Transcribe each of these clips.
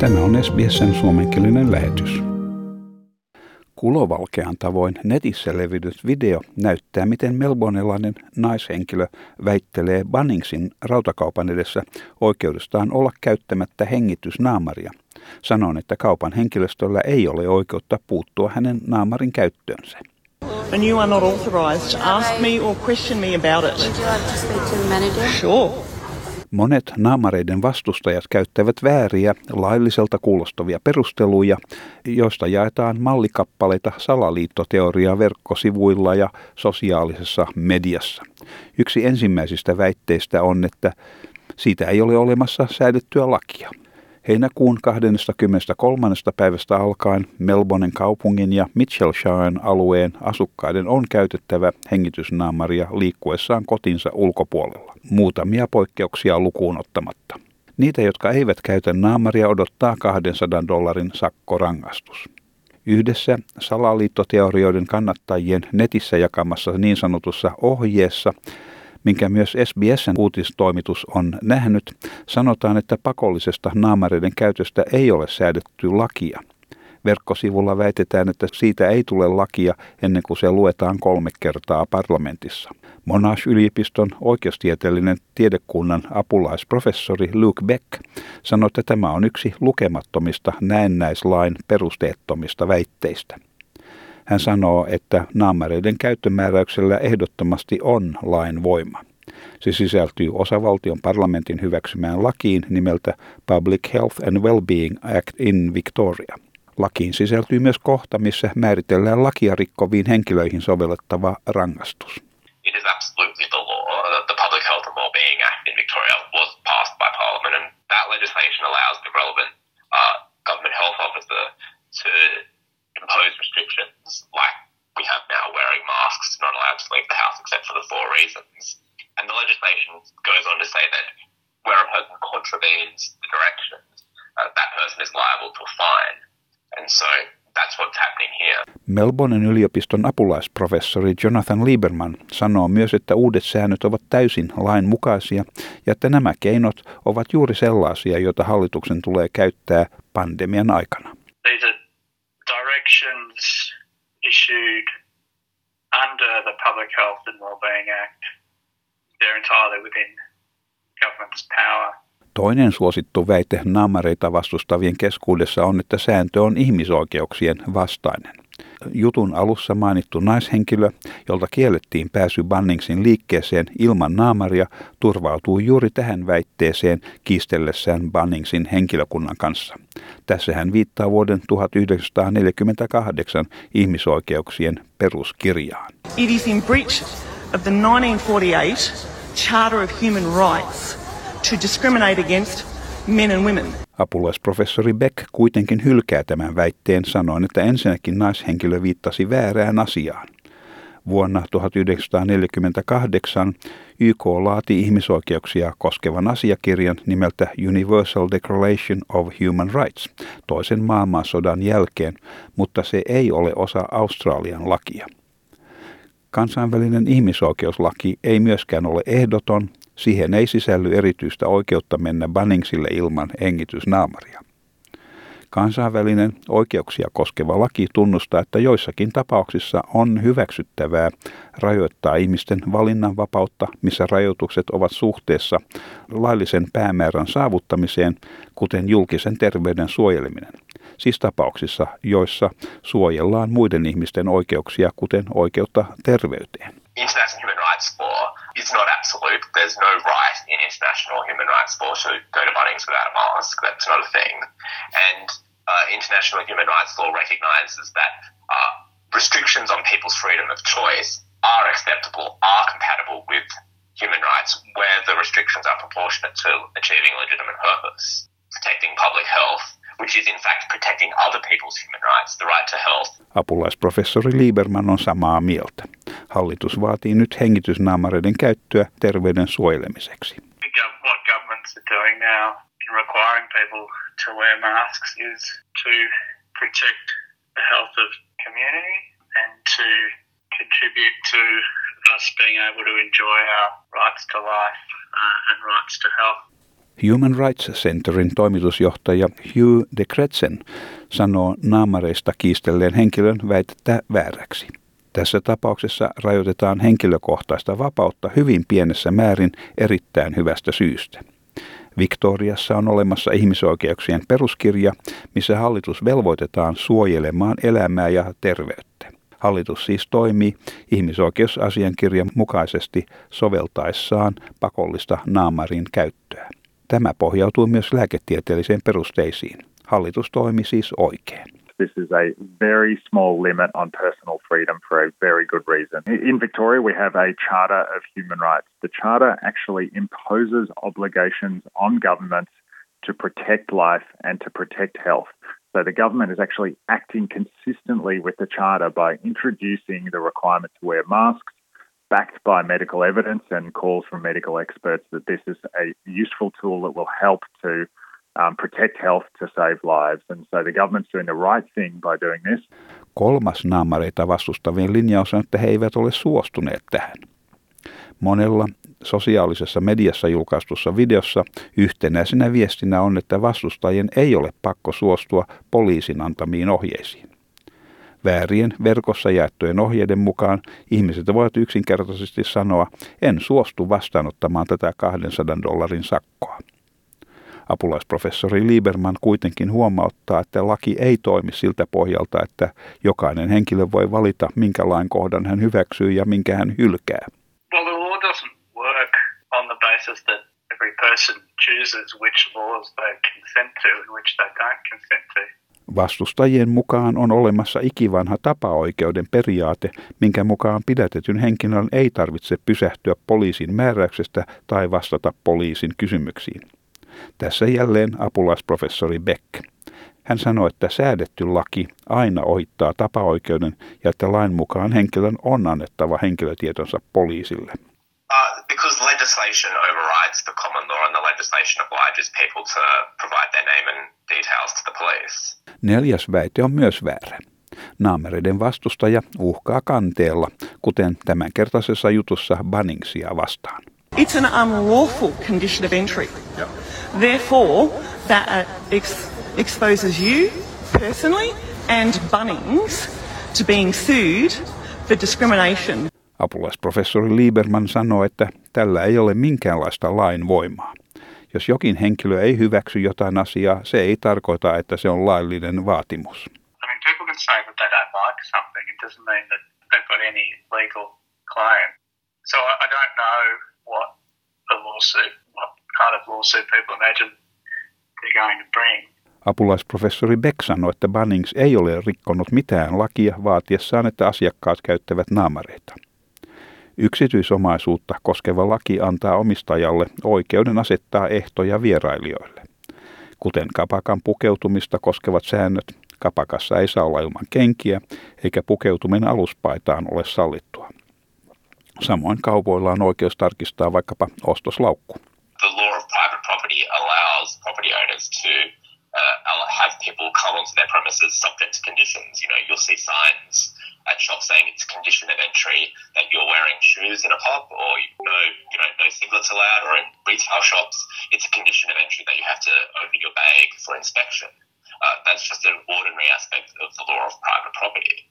Tämä on SBSn suomenkielinen lähetys. Kulovalkean tavoin netissä levityt video näyttää, miten melbournelainen naishenkilö väittelee Banningsin rautakaupan edessä oikeudestaan olla käyttämättä hengitysnaamaria. Sanon, että kaupan henkilöstöllä ei ole oikeutta puuttua hänen naamarin käyttöönsä. And you are not authorised to ask me or question me about it. Would you like to speak to the manager? Sure. Monet naamareiden vastustajat käyttävät vääriä, lailliselta kuulostavia perusteluja, joista jaetaan mallikappaleita salaliittoteoriaa verkkosivuilla ja sosiaalisessa mediassa. Yksi ensimmäisistä väitteistä on, että siitä ei ole olemassa säädettyä lakia. Heinäkuun 23. päivästä alkaen Melbournen kaupungin ja Mitchellshire alueen asukkaiden on käytettävä hengitysnaamaria liikkuessaan kotinsa ulkopuolella, muutamia poikkeuksia lukuun ottamatta. Niitä, jotka eivät käytä naamaria, odottaa 200 dollarin sakkorangaistus. Yhdessä salaliittoteorioiden kannattajien netissä jakamassa niin sanotussa ohjeessa minkä myös SBSn uutistoimitus on nähnyt, sanotaan, että pakollisesta naamareiden käytöstä ei ole säädetty lakia. Verkkosivulla väitetään, että siitä ei tule lakia ennen kuin se luetaan kolme kertaa parlamentissa. Monash-yliopiston oikeustieteellinen tiedekunnan apulaisprofessori Luke Beck sanoi, että tämä on yksi lukemattomista näennäislain perusteettomista väitteistä. Hän sanoo, että naamareiden käyttömääräyksellä ehdottomasti on lain voima. Se sisältyy osavaltion parlamentin hyväksymään lakiin nimeltä Public Health and Wellbeing Act in Victoria. Lakiin sisältyy myös kohta, missä määritellään lakia rikkoviin henkilöihin sovellettava rangaistus. It is absolutely the law. The Public Health and Wellbeing Act in Victoria was passed by Parliament, and that legislation allows the relevant uh, government health officer to impose restrictions like we have now wearing masks, not allowed to leave the house except for the four reasons. And the legislation goes on to say that where a person contravenes the directions, uh, that person is liable to a fine. And so that's what's happening here. Melbournen yliopiston apulaisprofessori Jonathan Lieberman sanoo myös, että uudet säännöt ovat täysin lainmukaisia ja että nämä keinot ovat juuri sellaisia, joita hallituksen tulee käyttää pandemian aikana. These are directions issued under the Public Health and Wellbeing Act. They're entirely within government's power. Toinen suosittu väite naamareita vastustavien keskuudessa on, että sääntö on ihmisoikeuksien vastainen. Jutun alussa mainittu naishenkilö, jolta kiellettiin pääsy Banningsin liikkeeseen ilman naamaria, turvautuu juuri tähän väitteeseen kiistellessään Banningsin henkilökunnan kanssa. Tässä hän viittaa vuoden 1948 ihmisoikeuksien peruskirjaan. It is in breach of the 1948 Charter of Human Rights to discriminate against men and women. Apulaisprofessori Beck kuitenkin hylkää tämän väitteen sanoen, että ensinnäkin naishenkilö viittasi väärään asiaan. Vuonna 1948 YK laati ihmisoikeuksia koskevan asiakirjan nimeltä Universal Declaration of Human Rights toisen maailmansodan jälkeen, mutta se ei ole osa Australian lakia. Kansainvälinen ihmisoikeuslaki ei myöskään ole ehdoton, siihen ei sisälly erityistä oikeutta mennä Banningsille ilman hengitysnaamaria. Kansainvälinen oikeuksia koskeva laki tunnustaa, että joissakin tapauksissa on hyväksyttävää rajoittaa ihmisten valinnanvapautta, missä rajoitukset ovat suhteessa laillisen päämäärän saavuttamiseen, kuten julkisen terveyden suojeleminen. Siis tapauksissa, joissa suojellaan muiden ihmisten oikeuksia, kuten oikeutta terveyteen. International human rights law is not absolute. There's no right in international human rights law to go to Bunnings without a mask. That's not a thing. And uh, international human rights law recognizes that uh, restrictions on people's freedom of choice are acceptable, are compatible with human rights where the restrictions are proportionate to achieving a legitimate purpose, protecting public health, which is in fact protecting other people's human rights, the right to health. Apulaisprofessori Lieberman on samaa mieltä. Hallitus vaatii nyt hengitysnaamareiden käyttöä terveyden suojelemiseksi. What governments are doing now in requiring people to wear masks is to protect the health of community and to contribute to us being able to enjoy our rights to life uh, and rights to health. Human Rights Centerin toimitusjohtaja Hugh de Kretsen sanoo naamareista kiistelleen henkilön väitettä vääräksi. Tässä tapauksessa rajoitetaan henkilökohtaista vapautta hyvin pienessä määrin erittäin hyvästä syystä. Victoriassa on olemassa ihmisoikeuksien peruskirja, missä hallitus velvoitetaan suojelemaan elämää ja terveyttä. Hallitus siis toimii ihmisoikeusasiankirjan mukaisesti soveltaessaan pakollista naamarin käyttöä. Tämä pohjautuu myös lääketieteelliseen perusteisiin. Hallitus toimi siis oikein. This is a very small limit on personal freedom for a very good reason. In Victoria, we have a Charter of Human Rights. The Charter actually imposes obligations on governments to protect life and to protect health. So the government is actually acting consistently with the Charter by introducing the requirement to wear masks, backed by medical evidence and calls from medical experts that this is a useful tool that will help to Kolmas naamareita vastustavien linjaus on, että he eivät ole suostuneet tähän. Monella sosiaalisessa mediassa julkaistussa videossa yhtenäisenä viestinä on, että vastustajien ei ole pakko suostua poliisin antamiin ohjeisiin. Väärien verkossa jaettujen ohjeiden mukaan ihmiset voivat yksinkertaisesti sanoa, en suostu vastaanottamaan tätä 200 dollarin sakkoa. Apulaisprofessori Lieberman kuitenkin huomauttaa, että laki ei toimi siltä pohjalta, että jokainen henkilö voi valita, minkä lain kohdan hän hyväksyy ja minkä hän hylkää. Well, the law doesn't work on the basis that every person chooses which laws they consent to and which they don't consent to. Vastustajien mukaan on olemassa ikivanha tapaoikeuden periaate, minkä mukaan pidätetyn henkilön ei tarvitse pysähtyä poliisin määräyksestä tai vastata poliisin kysymyksiin. Tässä jälleen apulaisprofessori Beck. Hän sanoi, että säädetty laki aina ohittaa tapaoikeuden ja että lain mukaan henkilön on annettava henkilötietonsa poliisille. Uh, because legislation overrides the common law and the legislation obliges people to provide their name and details to the police. Neljäs väite on myös väärä. Naamereiden vastustaja uhkaa kanteella, kuten tämänkertaisessa jutussa Banningsia vastaan. It's an unlawful condition of entry. Therefore, that uh, ex- exposes you personally and Bunnings to being sued for discrimination. Apulaisprofessori Lieberman sanoo, että tällä ei ole minkäänlaista lain voimaa. Jos jokin henkilö ei hyväksy jotain asiaa, se ei tarkoita, että se on laillinen vaatimus. I mean, people can say that they don't like something. It doesn't mean that they've got any legal claim. So I, I don't know what the lawsuit, of lawsuit people imagine they're going to bring. Apulaisprofessori Beck sanoi, että Bunnings ei ole rikkonut mitään lakia vaatiessaan, että asiakkaat käyttävät naamareita. Yksityisomaisuutta koskeva laki antaa omistajalle oikeuden asettaa ehtoja vierailijoille. Kuten kapakan pukeutumista koskevat säännöt, kapakassa ei saa olla ilman kenkiä, eikä pukeutuminen aluspaitaan ole sallittua. Samoin kaupoilla on oikeus tarkistaa vaikkapa ostoslaukku. Private property allows property owners to uh, have people come onto their premises subject to conditions. You know, you'll see signs at shops saying it's a condition of entry that you're wearing shoes in a pub or no, you know, no singlets allowed or in retail shops, it's a condition of entry that you have to open your bag for inspection. Uh, that's just an ordinary aspect of the law of private property.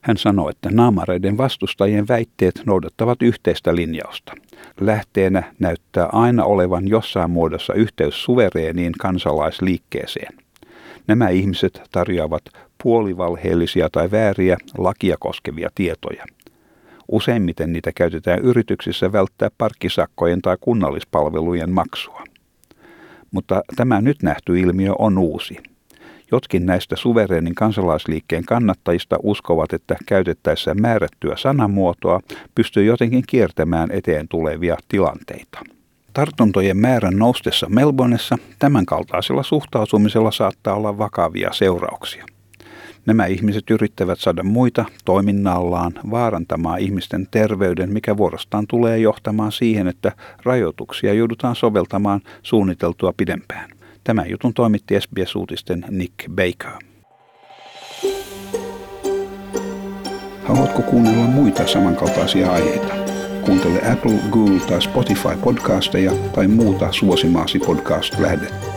Hän sanoi, että naamareiden vastustajien väitteet noudattavat yhteistä linjausta. Lähteenä näyttää aina olevan jossain muodossa yhteys suvereeniin kansalaisliikkeeseen. Nämä ihmiset tarjoavat puolivalheellisia tai vääriä lakia koskevia tietoja. Useimmiten niitä käytetään yrityksissä välttää parkkisakkojen tai kunnallispalvelujen maksua. Mutta tämä nyt nähty ilmiö on uusi – Jotkin näistä suvereenin kansalaisliikkeen kannattajista uskovat, että käytettäessä määrättyä sanamuotoa pystyy jotenkin kiertämään eteen tulevia tilanteita. Tartuntojen määrän noustessa Melbourneessa tämänkaltaisella suhtautumisella saattaa olla vakavia seurauksia. Nämä ihmiset yrittävät saada muita toiminnallaan vaarantamaan ihmisten terveyden, mikä vuorostaan tulee johtamaan siihen, että rajoituksia joudutaan soveltamaan suunniteltua pidempään. Tämän jutun toimitti SBS-uutisten Nick Baker. Haluatko kuunnella muita samankaltaisia aiheita? kuuntele Apple, Google tai Spotify podcasteja tai muuta suosimaasi podcast-lähdettä.